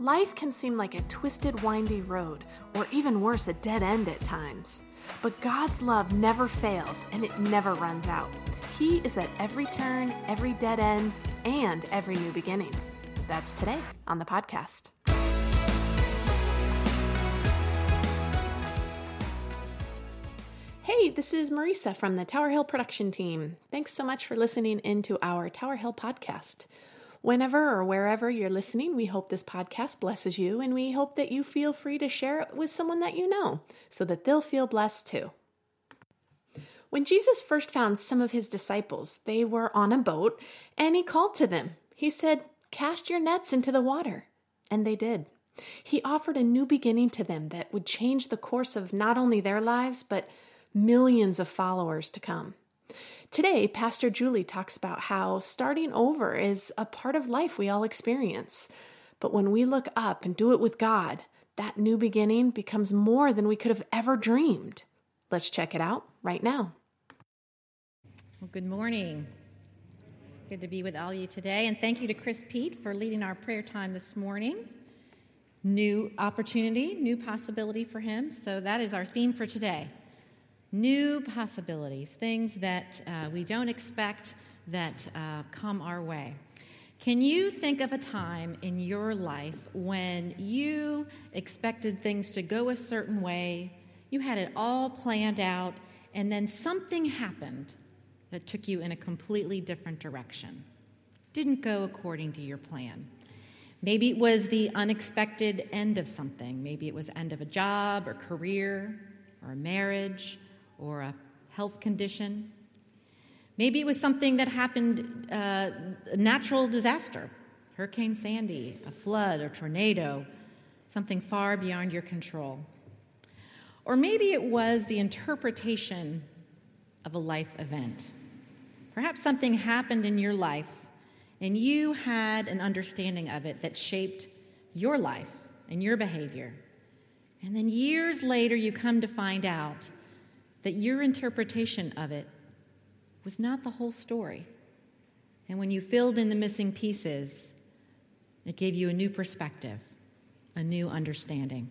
Life can seem like a twisted, windy road, or even worse, a dead end at times. But God's love never fails and it never runs out. He is at every turn, every dead end, and every new beginning. That's today on the podcast. Hey, this is Marisa from the Tower Hill production team. Thanks so much for listening into our Tower Hill podcast. Whenever or wherever you're listening, we hope this podcast blesses you, and we hope that you feel free to share it with someone that you know so that they'll feel blessed too. When Jesus first found some of his disciples, they were on a boat, and he called to them. He said, Cast your nets into the water. And they did. He offered a new beginning to them that would change the course of not only their lives, but millions of followers to come. Today, Pastor Julie talks about how starting over is a part of life we all experience. But when we look up and do it with God, that new beginning becomes more than we could have ever dreamed. Let's check it out right now. Well, good morning. It's good to be with all of you today. And thank you to Chris Pete for leading our prayer time this morning. New opportunity, new possibility for him. So that is our theme for today new possibilities, things that uh, we don't expect that uh, come our way. Can you think of a time in your life when you expected things to go a certain way, you had it all planned out, and then something happened that took you in a completely different direction? Didn't go according to your plan. Maybe it was the unexpected end of something. Maybe it was end of a job or career or a marriage or a health condition. Maybe it was something that happened, uh, a natural disaster, Hurricane Sandy, a flood, a tornado, something far beyond your control. Or maybe it was the interpretation of a life event. Perhaps something happened in your life and you had an understanding of it that shaped your life and your behavior. And then years later, you come to find out that your interpretation of it was not the whole story. And when you filled in the missing pieces, it gave you a new perspective, a new understanding.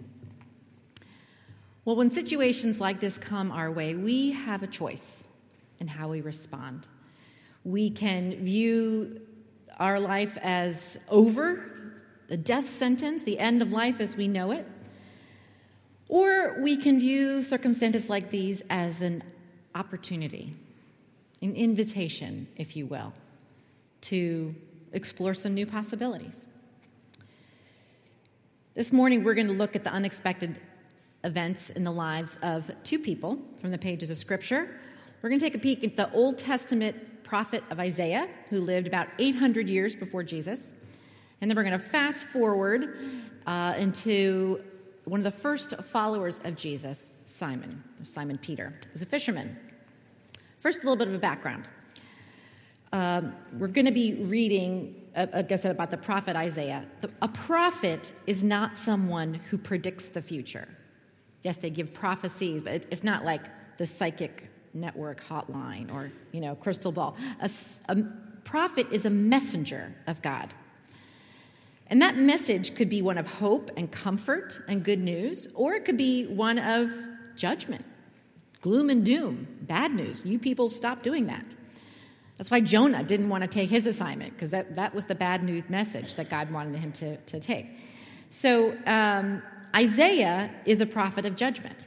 Well, when situations like this come our way, we have a choice in how we respond. We can view our life as over, the death sentence, the end of life as we know it. We can view circumstances like these as an opportunity, an invitation, if you will, to explore some new possibilities. This morning, we're going to look at the unexpected events in the lives of two people from the pages of Scripture. We're going to take a peek at the Old Testament prophet of Isaiah, who lived about 800 years before Jesus. And then we're going to fast forward uh, into one of the first followers of Jesus, Simon, Simon Peter, was a fisherman. First, a little bit of a background. Um, we're going to be reading, uh, I guess, about the prophet Isaiah. A prophet is not someone who predicts the future. Yes, they give prophecies, but it's not like the psychic network hotline or, you know, crystal ball. A, a prophet is a messenger of God. And that message could be one of hope and comfort and good news, or it could be one of judgment, gloom and doom, bad news. You people stop doing that. That's why Jonah didn't want to take his assignment, because that, that was the bad news message that God wanted him to, to take. So um, Isaiah is a prophet of judgment.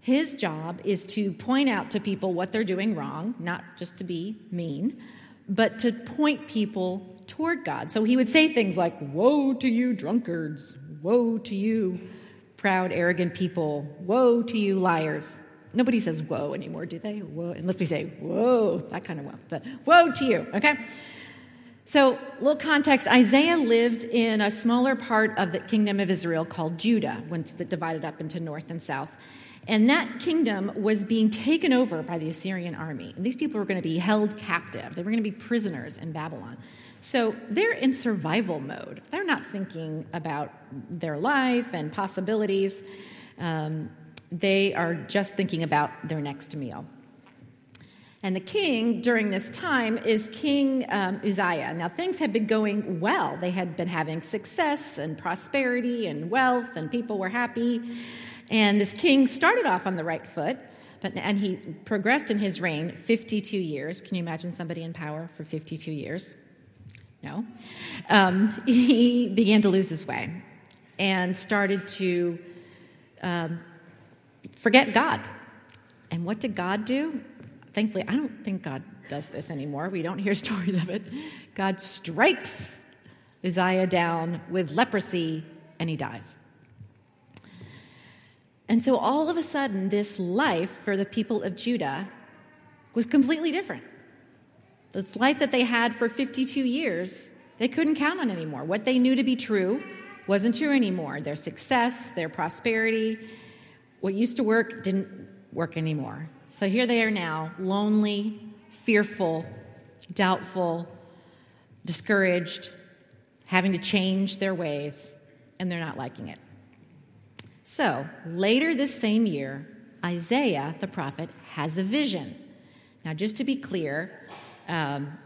His job is to point out to people what they're doing wrong, not just to be mean, but to point people toward God. So he would say things like, Woe to you, drunkards! Woe to you, proud, arrogant people! Woe to you, liars! Nobody says woe anymore, do they? Whoa, unless we say whoa, that kind of woe. But woe to you, okay? So, little context Isaiah lived in a smaller part of the kingdom of Israel called Judah, once it divided up into north and south. And that kingdom was being taken over by the Assyrian army. And these people were going to be held captive, they were going to be prisoners in Babylon. So they're in survival mode. They're not thinking about their life and possibilities. Um, they are just thinking about their next meal. And the king during this time is King um, Uzziah. Now, things had been going well. They had been having success and prosperity and wealth, and people were happy. And this king started off on the right foot, but, and he progressed in his reign 52 years. Can you imagine somebody in power for 52 years? No. Um, he began to lose his way and started to um, forget God. And what did God do? Thankfully, I don't think God does this anymore. We don't hear stories of it. God strikes Uzziah down with leprosy and he dies. And so all of a sudden, this life for the people of Judah was completely different. This life that they had for 52 years, they couldn't count on anymore. What they knew to be true wasn't true anymore. Their success, their prosperity, what used to work didn't work anymore. So here they are now, lonely, fearful, doubtful, discouraged, having to change their ways, and they're not liking it. So later this same year, Isaiah the prophet has a vision. Now, just to be clear, um,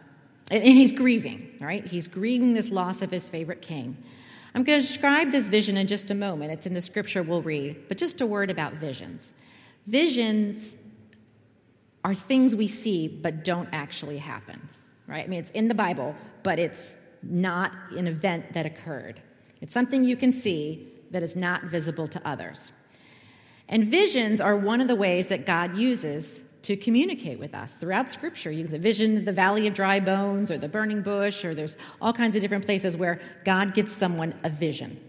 and he's grieving, right? He's grieving this loss of his favorite king. I'm going to describe this vision in just a moment. It's in the scripture we'll read, but just a word about visions. Visions are things we see but don't actually happen, right? I mean, it's in the Bible, but it's not an event that occurred. It's something you can see that is not visible to others. And visions are one of the ways that God uses to communicate with us throughout Scripture. You the vision of the valley of dry bones or the burning bush, or there's all kinds of different places where God gives someone a vision.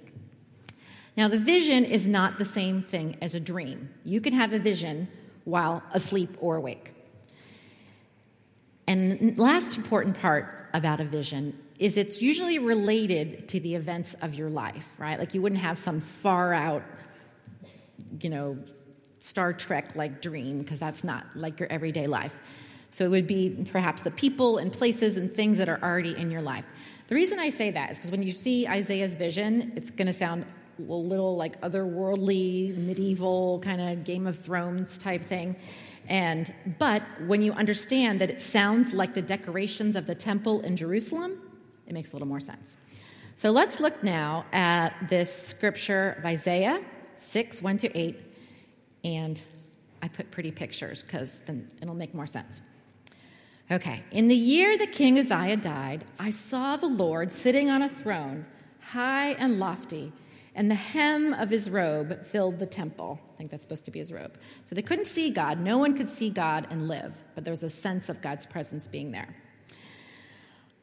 Now, the vision is not the same thing as a dream. You can have a vision while asleep or awake. And last important part about a vision is it's usually related to the events of your life, right? Like you wouldn't have some far out, you know, Star Trek like dream, because that's not like your everyday life. So it would be perhaps the people and places and things that are already in your life. The reason I say that is because when you see Isaiah's vision, it's going to sound a little like otherworldly, medieval, kind of Game of Thrones type thing. And but when you understand that it sounds like the decorations of the temple in Jerusalem, it makes a little more sense. So let's look now at this scripture of Isaiah 6, 1 to 8. And I put pretty pictures because then it'll make more sense. Okay, in the year that King Uzziah died, I saw the Lord sitting on a throne, high and lofty and the hem of his robe filled the temple. I think that's supposed to be his robe. So they couldn't see God. No one could see God and live, but there was a sense of God's presence being there.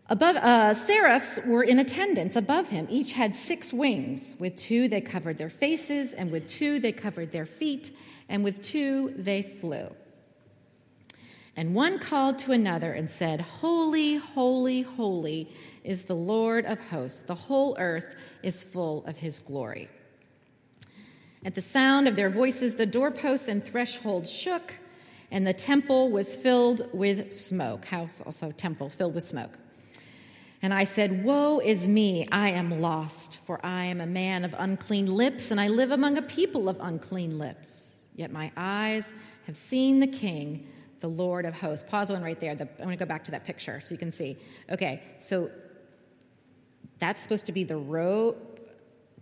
Above, uh, seraphs were in attendance above him. Each had six wings. With two, they covered their faces, and with two, they covered their feet, and with two, they flew. And one called to another and said, Holy, holy, holy is the Lord of hosts. The whole earth is full of his glory. At the sound of their voices, the doorposts and thresholds shook, and the temple was filled with smoke. House also, temple filled with smoke. And I said, Woe is me, I am lost, for I am a man of unclean lips, and I live among a people of unclean lips. Yet my eyes have seen the King, the Lord of hosts. Pause one right there. The, I'm going to go back to that picture so you can see. Okay, so that's supposed to be the rope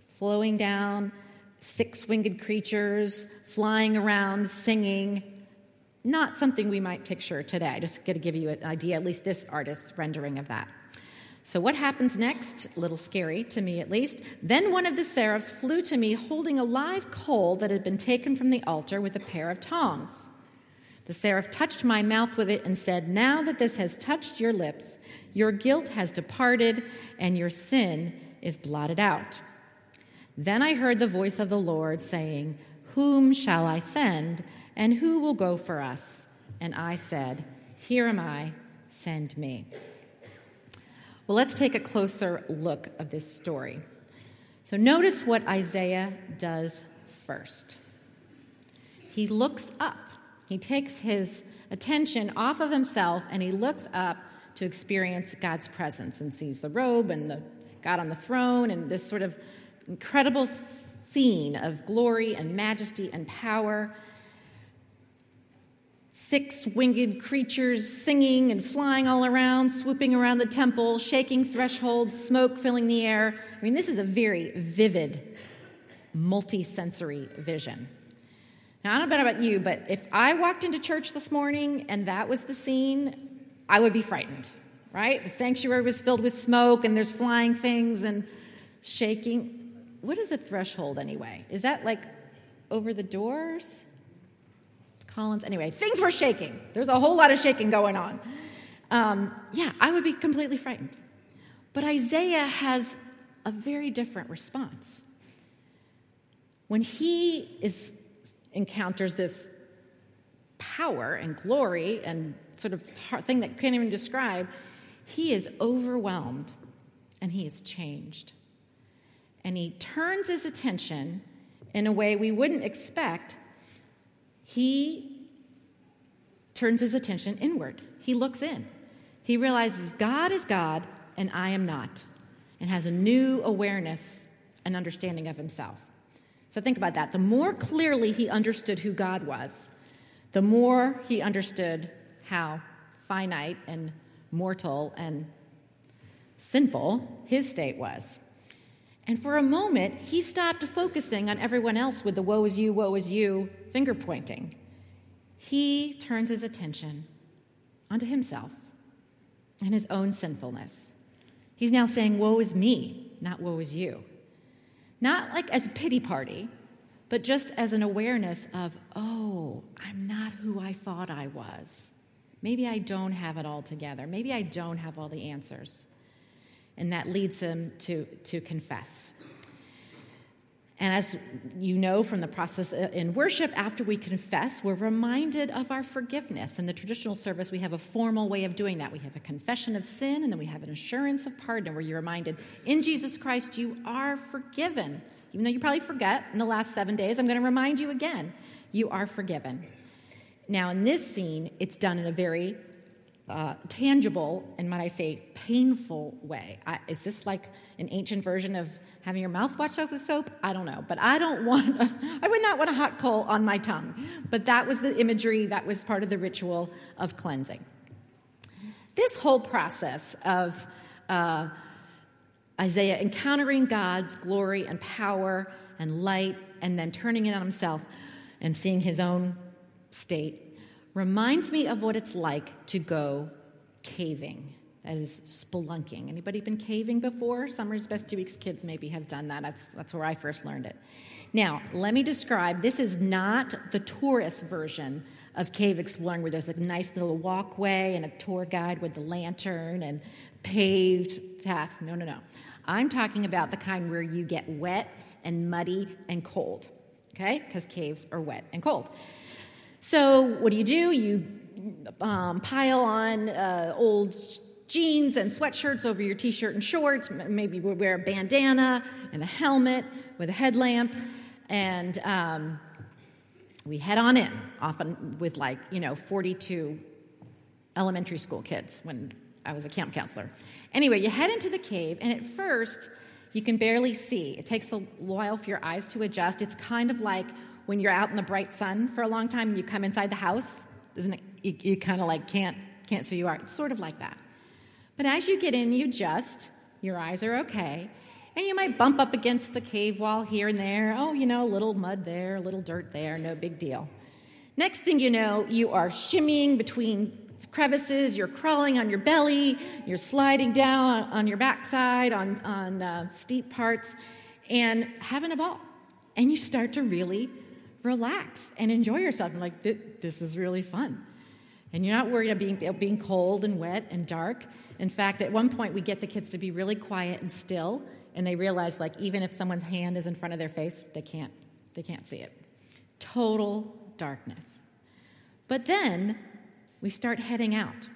flowing down, six winged creatures flying around, singing. Not something we might picture today. I just got to give you an idea, at least this artist's rendering of that. So, what happens next? A little scary to me at least. Then one of the seraphs flew to me holding a live coal that had been taken from the altar with a pair of tongs. The seraph touched my mouth with it and said, Now that this has touched your lips, your guilt has departed and your sin is blotted out. Then I heard the voice of the Lord saying, Whom shall I send, and who will go for us? And I said, Here am I, send me. Well, let's take a closer look of this story. So notice what Isaiah does first. He looks up. He takes his attention off of himself and he looks up to experience God's presence and sees the robe and the God on the throne and this sort of incredible scene of glory and majesty and power. Six winged creatures singing and flying all around, swooping around the temple, shaking thresholds, smoke filling the air. I mean, this is a very vivid, multi-sensory vision. Now, I don't know about you, but if I walked into church this morning and that was the scene, I would be frightened, right? The sanctuary was filled with smoke and there's flying things and shaking. What is a threshold anyway? Is that like over the doors? Collins. Anyway, things were shaking. There's a whole lot of shaking going on. Um, yeah, I would be completely frightened. But Isaiah has a very different response. When he is, encounters this power and glory and sort of thing that can't even describe, he is overwhelmed and he is changed. And he turns his attention in a way we wouldn't expect he turns his attention inward. He looks in. He realizes God is God and I am not, and has a new awareness and understanding of himself. So think about that. The more clearly he understood who God was, the more he understood how finite and mortal and sinful his state was. And for a moment, he stopped focusing on everyone else with the woe is you, woe is you finger pointing. He turns his attention onto himself and his own sinfulness. He's now saying, Woe is me, not woe is you. Not like as a pity party, but just as an awareness of, Oh, I'm not who I thought I was. Maybe I don't have it all together. Maybe I don't have all the answers. And that leads him to, to confess. And as you know from the process in worship, after we confess, we're reminded of our forgiveness. In the traditional service, we have a formal way of doing that. We have a confession of sin, and then we have an assurance of pardon, where you're reminded, in Jesus Christ, you are forgiven. Even though you probably forget in the last seven days, I'm going to remind you again, you are forgiven. Now, in this scene, it's done in a very uh, tangible and might I say painful way. I, is this like an ancient version of having your mouth washed off with soap? I don't know, but I don't want. I would not want a hot coal on my tongue. But that was the imagery. That was part of the ritual of cleansing. This whole process of uh, Isaiah encountering God's glory and power and light, and then turning it on himself and seeing his own state reminds me of what it's like to go caving. That is spelunking. Anybody been caving before? Summer's Best Two Weeks kids maybe have done that. That's, that's where I first learned it. Now, let me describe this is not the tourist version of cave exploring where there's a nice little walkway and a tour guide with the lantern and paved path. No, no, no. I'm talking about the kind where you get wet and muddy and cold, okay? Because caves are wet and cold. So, what do you do? You um, pile on uh, old jeans and sweatshirts over your t shirt and shorts. Maybe we wear a bandana and a helmet with a headlamp. And um, we head on in, often with like, you know, 42 elementary school kids when I was a camp counselor. Anyway, you head into the cave, and at first, you can barely see. It takes a while for your eyes to adjust. It's kind of like when you're out in the bright sun for a long time and you come inside the house, isn't it? You, you kind of like can't can't see who you are. It's sort of like that. But as you get in, you adjust. Your eyes are okay. And you might bump up against the cave wall here and there. Oh, you know, a little mud there, a little dirt there, no big deal. Next thing you know, you are shimmying between crevices, you're crawling on your belly, you're sliding down on your backside on, on uh, steep parts, and having a ball. And you start to really relax and enjoy yourself. Like, this is really fun. And you're not worried about being, being cold and wet and dark. In fact, at one point, we get the kids to be really quiet and still, and they realize, like, even if someone's hand is in front of their face, they can't, they can't see it. Total darkness. But then we start heading out.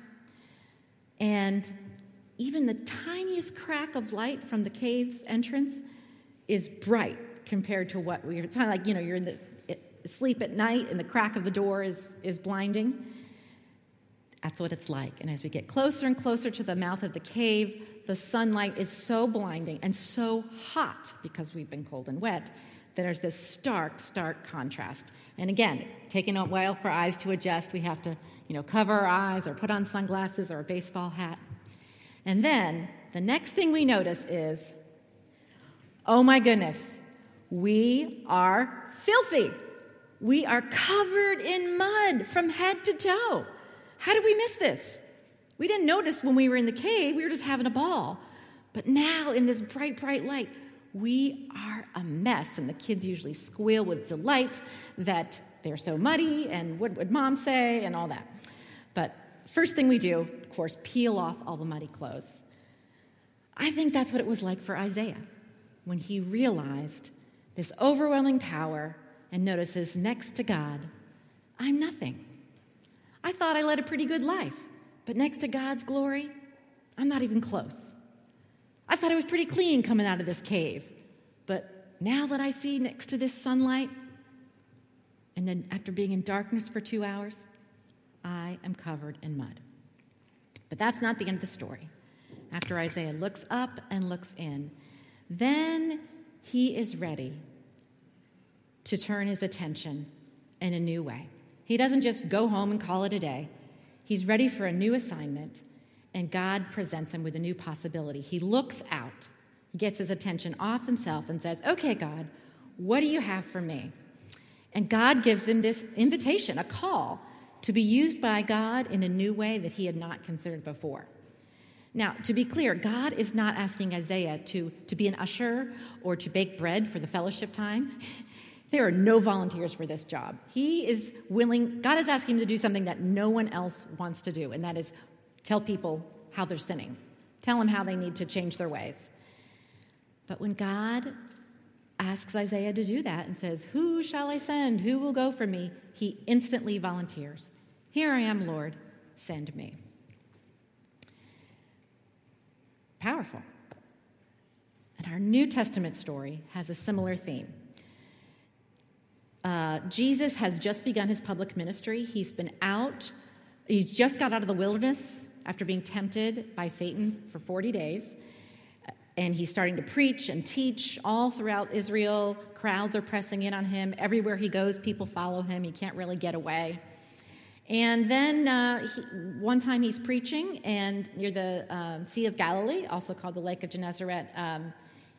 And even the tiniest crack of light from the cave's entrance is bright compared to what we are. It's kind of like, you know, you're in the sleep at night and the crack of the door is, is blinding. That's what it's like. And as we get closer and closer to the mouth of the cave, the sunlight is so blinding and so hot because we've been cold and wet there's this stark, stark contrast. And again, taking a while for eyes to adjust, we have to, you know, cover our eyes or put on sunglasses or a baseball hat. And then the next thing we notice is, oh my goodness, we are filthy. We are covered in mud from head to toe. How did we miss this? We didn't notice when we were in the cave, we were just having a ball. But now, in this bright, bright light, we are a mess. And the kids usually squeal with delight that they're so muddy and what would mom say and all that. But first thing we do, of course, peel off all the muddy clothes. I think that's what it was like for Isaiah when he realized this overwhelming power and notices next to God, I'm nothing. I thought I led a pretty good life, but next to God's glory, I'm not even close. I thought I was pretty clean coming out of this cave, but now that I see next to this sunlight, and then after being in darkness for two hours, I am covered in mud. But that's not the end of the story. After Isaiah looks up and looks in, then he is ready to turn his attention in a new way. He doesn't just go home and call it a day. He's ready for a new assignment, and God presents him with a new possibility. He looks out, gets his attention off himself, and says, Okay, God, what do you have for me? And God gives him this invitation, a call to be used by God in a new way that he had not considered before. Now, to be clear, God is not asking Isaiah to, to be an usher or to bake bread for the fellowship time. There are no volunteers for this job. He is willing, God is asking him to do something that no one else wants to do, and that is tell people how they're sinning, tell them how they need to change their ways. But when God asks Isaiah to do that and says, Who shall I send? Who will go for me? He instantly volunteers. Here I am, Lord, send me. Powerful. And our New Testament story has a similar theme. Uh, Jesus has just begun his public ministry. He's been out, he's just got out of the wilderness after being tempted by Satan for 40 days. And he's starting to preach and teach all throughout Israel. Crowds are pressing in on him. Everywhere he goes, people follow him. He can't really get away. And then uh, he, one time he's preaching, and near the um, Sea of Galilee, also called the Lake of Gennesaret, um,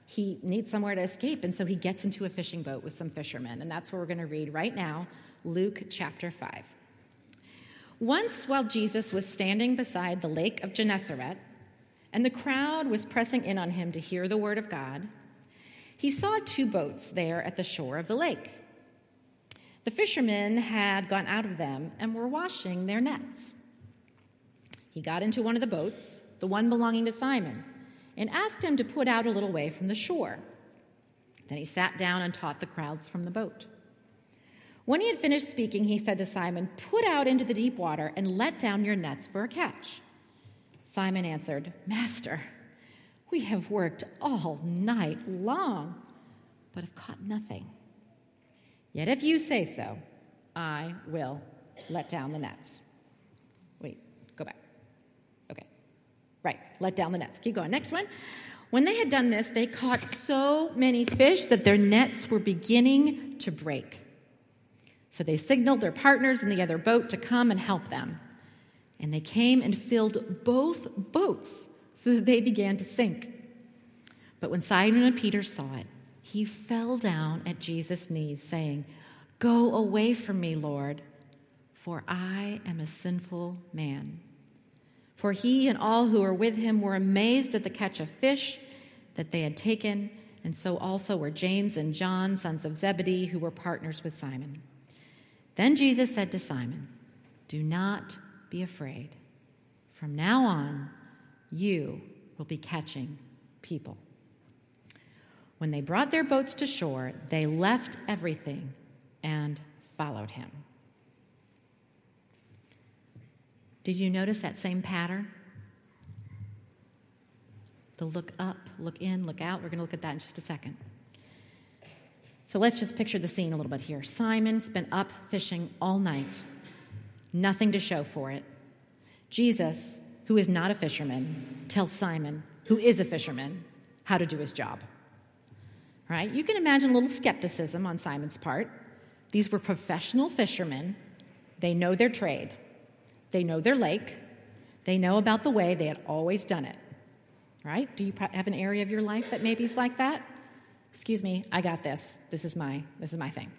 he needs somewhere to escape, and so he gets into a fishing boat with some fishermen. And that's what we're going to read right now Luke chapter 5. Once, while Jesus was standing beside the lake of Gennesaret, and the crowd was pressing in on him to hear the word of God, he saw two boats there at the shore of the lake. The fishermen had gone out of them and were washing their nets. He got into one of the boats, the one belonging to Simon and asked him to put out a little way from the shore. Then he sat down and taught the crowds from the boat. When he had finished speaking, he said to Simon, Put out into the deep water and let down your nets for a catch. Simon answered, Master, we have worked all night long, but have caught nothing. Yet if you say so, I will let down the nets. Right, let down the nets. Keep going. Next one. When they had done this, they caught so many fish that their nets were beginning to break. So they signaled their partners in the other boat to come and help them. And they came and filled both boats so that they began to sink. But when Simon and Peter saw it, he fell down at Jesus' knees, saying, Go away from me, Lord, for I am a sinful man. For he and all who were with him were amazed at the catch of fish that they had taken, and so also were James and John, sons of Zebedee, who were partners with Simon. Then Jesus said to Simon, Do not be afraid. From now on, you will be catching people. When they brought their boats to shore, they left everything and followed him. Did you notice that same pattern? The look up, look in, look out. We're going to look at that in just a second. So let's just picture the scene a little bit here. Simon's been up fishing all night, nothing to show for it. Jesus, who is not a fisherman, tells Simon, who is a fisherman, how to do his job. right? You can imagine a little skepticism on Simon's part. These were professional fishermen. They know their trade, they know their lake, they know about the way they had always done it, right? Do you have an area of your life that maybe is like that? Excuse me, I got this. This is my, this is my thing.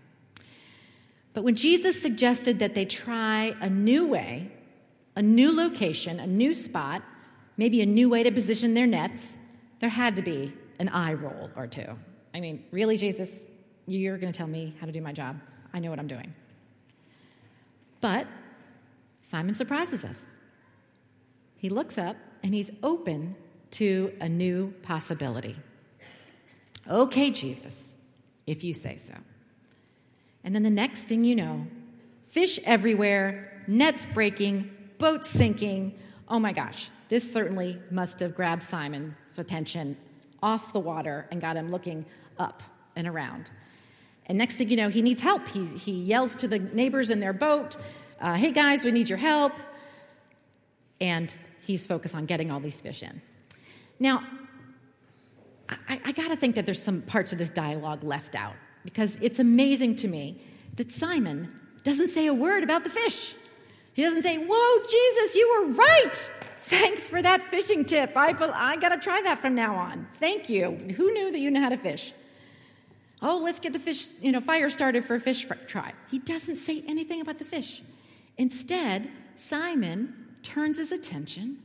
But when Jesus suggested that they try a new way, a new location, a new spot, maybe a new way to position their nets, there had to be an eye roll or two. I mean, really, Jesus, you're going to tell me how to do my job? I know what I'm doing. But Simon surprises us. He looks up and he's open to a new possibility. Okay, Jesus, if you say so. And then the next thing you know, fish everywhere, nets breaking, boats sinking. Oh my gosh, this certainly must have grabbed Simon's attention off the water and got him looking up and around. And next thing you know, he needs help. He, he yells to the neighbors in their boat, uh, Hey guys, we need your help. And he's focused on getting all these fish in. Now, I, I got to think that there's some parts of this dialogue left out because it's amazing to me that Simon doesn't say a word about the fish. He doesn't say, Whoa, Jesus, you were right. Thanks for that fishing tip. I, I got to try that from now on. Thank you. Who knew that you know how to fish? Oh, let's get the fish, you know, fire started for a fish try. He doesn't say anything about the fish. Instead, Simon turns his attention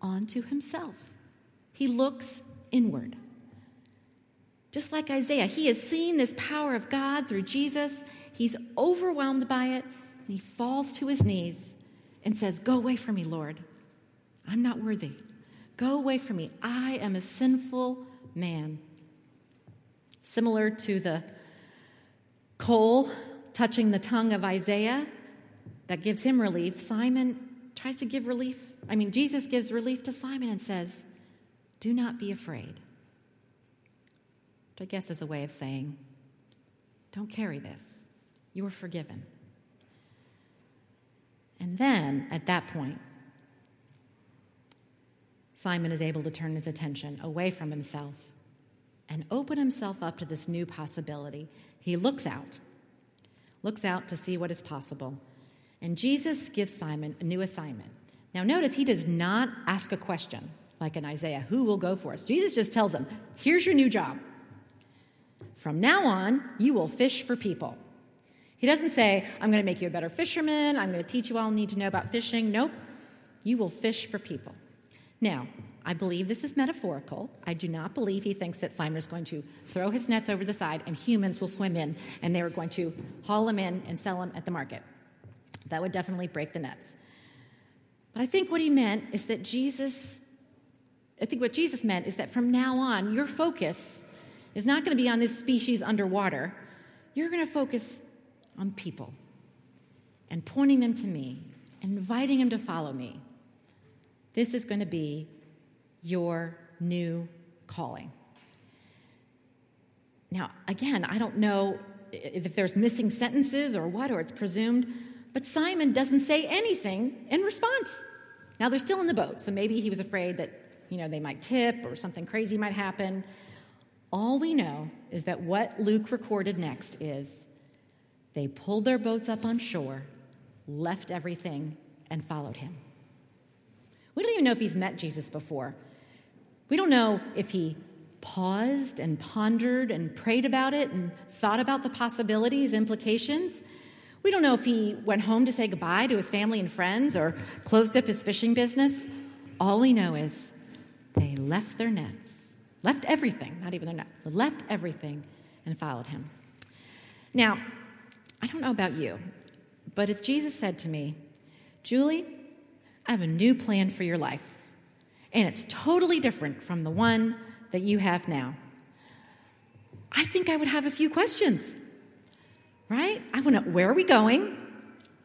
onto himself. He looks inward. Just like Isaiah, he has seen this power of God through Jesus. He's overwhelmed by it, and he falls to his knees and says, Go away from me, Lord. I'm not worthy. Go away from me. I am a sinful man. Similar to the coal touching the tongue of Isaiah that gives him relief, Simon tries to give relief. I mean, Jesus gives relief to Simon and says, Do not be afraid which I guess is a way of saying, don't carry this. You are forgiven. And then, at that point, Simon is able to turn his attention away from himself and open himself up to this new possibility. He looks out, looks out to see what is possible. And Jesus gives Simon a new assignment. Now, notice he does not ask a question like in Isaiah who will go for us? Jesus just tells him, here's your new job. From now on, you will fish for people. He doesn't say, I'm going to make you a better fisherman, I'm going to teach you all you need to know about fishing. Nope. You will fish for people. Now, I believe this is metaphorical. I do not believe he thinks that Simon is going to throw his nets over the side and humans will swim in and they are going to haul them in and sell them at the market. That would definitely break the nets. But I think what he meant is that Jesus, I think what Jesus meant is that from now on, your focus is not going to be on this species underwater. You're going to focus on people and pointing them to me, inviting them to follow me. This is going to be your new calling. Now, again, I don't know if there's missing sentences or what, or it's presumed, but Simon doesn't say anything in response. Now, they're still in the boat, so maybe he was afraid that, you know, they might tip or something crazy might happen. All we know is that what Luke recorded next is they pulled their boats up on shore, left everything, and followed him. We don't even know if he's met Jesus before. We don't know if he paused and pondered and prayed about it and thought about the possibilities, implications. We don't know if he went home to say goodbye to his family and friends or closed up his fishing business. All we know is they left their nets left everything, not even their net, left everything and followed him. Now, I don't know about you, but if Jesus said to me, Julie, I have a new plan for your life, and it's totally different from the one that you have now, I think I would have a few questions, right? I want to, where are we going?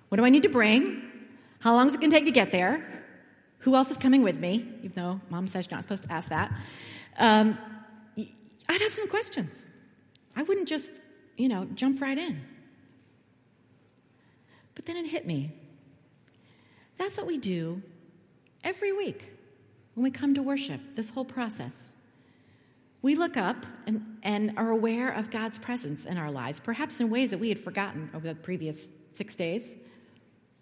What do I need to bring? How long is it going to take to get there? Who else is coming with me? Even though mom says you're not supposed to ask that um, I'd have some questions. I wouldn't just, you know, jump right in. But then it hit me. That's what we do every week when we come to worship, this whole process. We look up and, and are aware of God's presence in our lives, perhaps in ways that we had forgotten over the previous six days.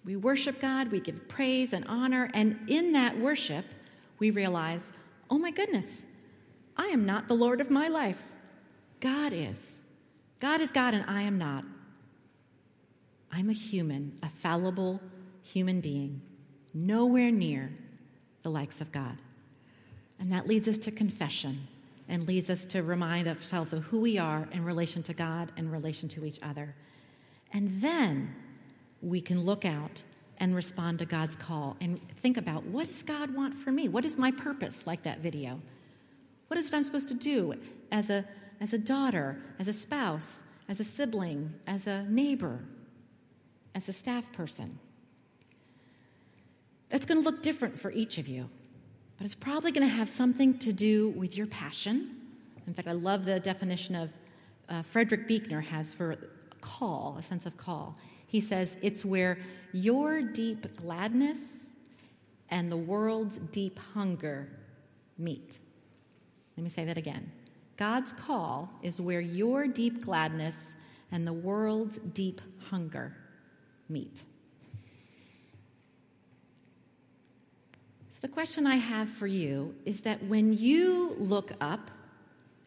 We worship God, we give praise and honor, and in that worship, we realize, oh my goodness, I am not the Lord of my life. God is. God is God, and I am not. I'm a human, a fallible human being, nowhere near the likes of God. And that leads us to confession and leads us to remind ourselves of who we are in relation to God and relation to each other. And then we can look out and respond to God's call and think about what does God want for me? What is my purpose, like that video? What is it I'm supposed to do as a, as a daughter, as a spouse, as a sibling, as a neighbor, as a staff person? That's going to look different for each of you, but it's probably going to have something to do with your passion. In fact, I love the definition of uh, Frederick Buechner has for call, a sense of call. He says it's where your deep gladness and the world's deep hunger meet. Let me say that again. God's call is where your deep gladness and the world's deep hunger meet. So, the question I have for you is that when you look up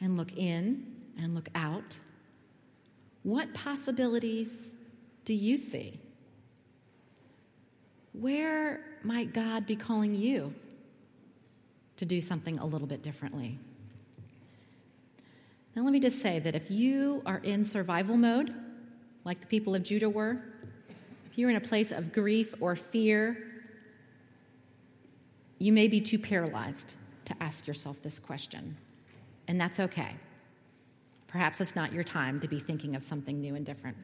and look in and look out, what possibilities do you see? Where might God be calling you to do something a little bit differently? Now, let me just say that if you are in survival mode, like the people of Judah were, if you're in a place of grief or fear, you may be too paralyzed to ask yourself this question, and that's okay. Perhaps it's not your time to be thinking of something new and different.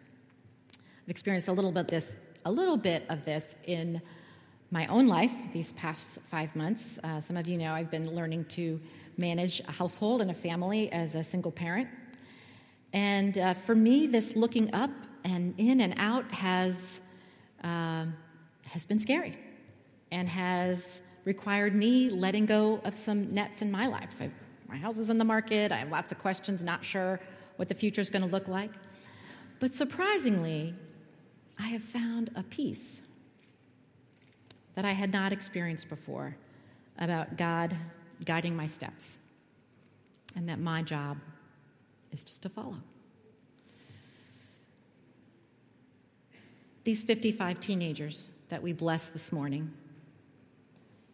I've experienced a little bit this, a little bit of this in my own life these past five months. Uh, some of you know I've been learning to manage a household and a family as a single parent. And uh, for me, this looking up and in and out has, uh, has been scary and has required me letting go of some nets in my life. So my house is in the market, I have lots of questions, not sure what the future is going to look like. But surprisingly, I have found a peace that I had not experienced before about God guiding my steps, and that my job is just to follow. These 55 teenagers that we blessed this morning,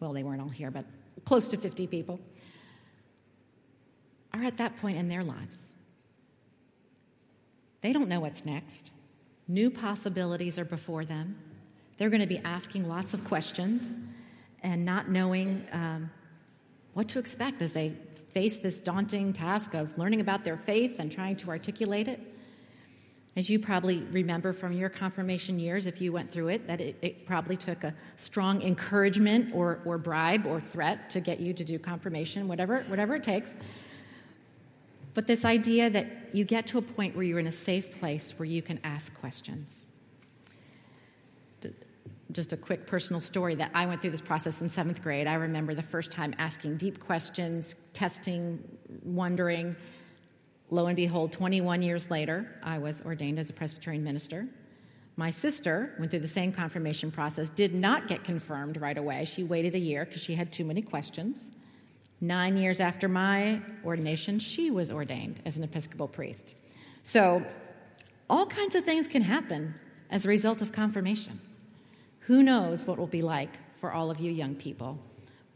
well, they weren't all here, but close to 50 people, are at that point in their lives. They don't know what's next. New possibilities are before them. They're going to be asking lots of questions and not knowing um, what to expect as they face this daunting task of learning about their faith and trying to articulate it. As you probably remember from your confirmation years, if you went through it, that it, it, probably took a strong encouragement or, or bribe or threat to get you to do confirmation, whatever, whatever it takes. But this idea that you get to a point where you're in a safe place where you can ask questions. Just a quick personal story that I went through this process in seventh grade. I remember the first time asking deep questions, testing, wondering. Lo and behold, 21 years later, I was ordained as a Presbyterian minister. My sister went through the same confirmation process, did not get confirmed right away. She waited a year because she had too many questions. Nine years after my ordination, she was ordained as an Episcopal priest. So, all kinds of things can happen as a result of confirmation. Who knows what will be like for all of you young people?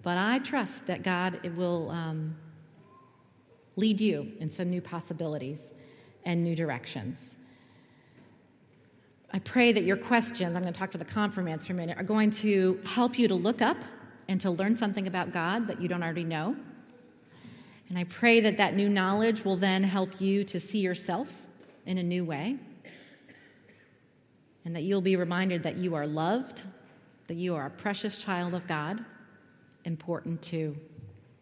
But I trust that God will um, lead you in some new possibilities and new directions. I pray that your questions, I'm going to talk to the confirmants for a minute, are going to help you to look up and to learn something about God that you don't already know. And I pray that that new knowledge will then help you to see yourself in a new way. And that you'll be reminded that you are loved, that you are a precious child of God, important to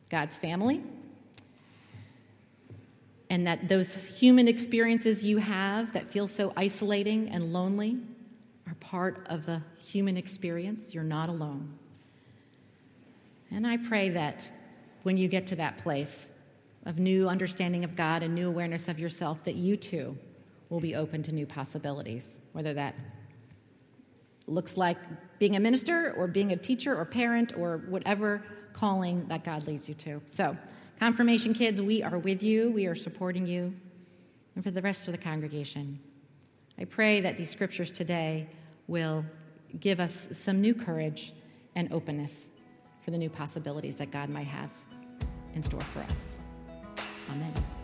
God's family, and that those human experiences you have that feel so isolating and lonely are part of the human experience. You're not alone. And I pray that when you get to that place of new understanding of God and new awareness of yourself, that you too will be open to new possibilities, whether that looks like being a minister or being a teacher or parent or whatever calling that God leads you to. So, confirmation kids, we are with you, we are supporting you. And for the rest of the congregation, I pray that these scriptures today will give us some new courage and openness for the new possibilities that God might have in store for us. Amen.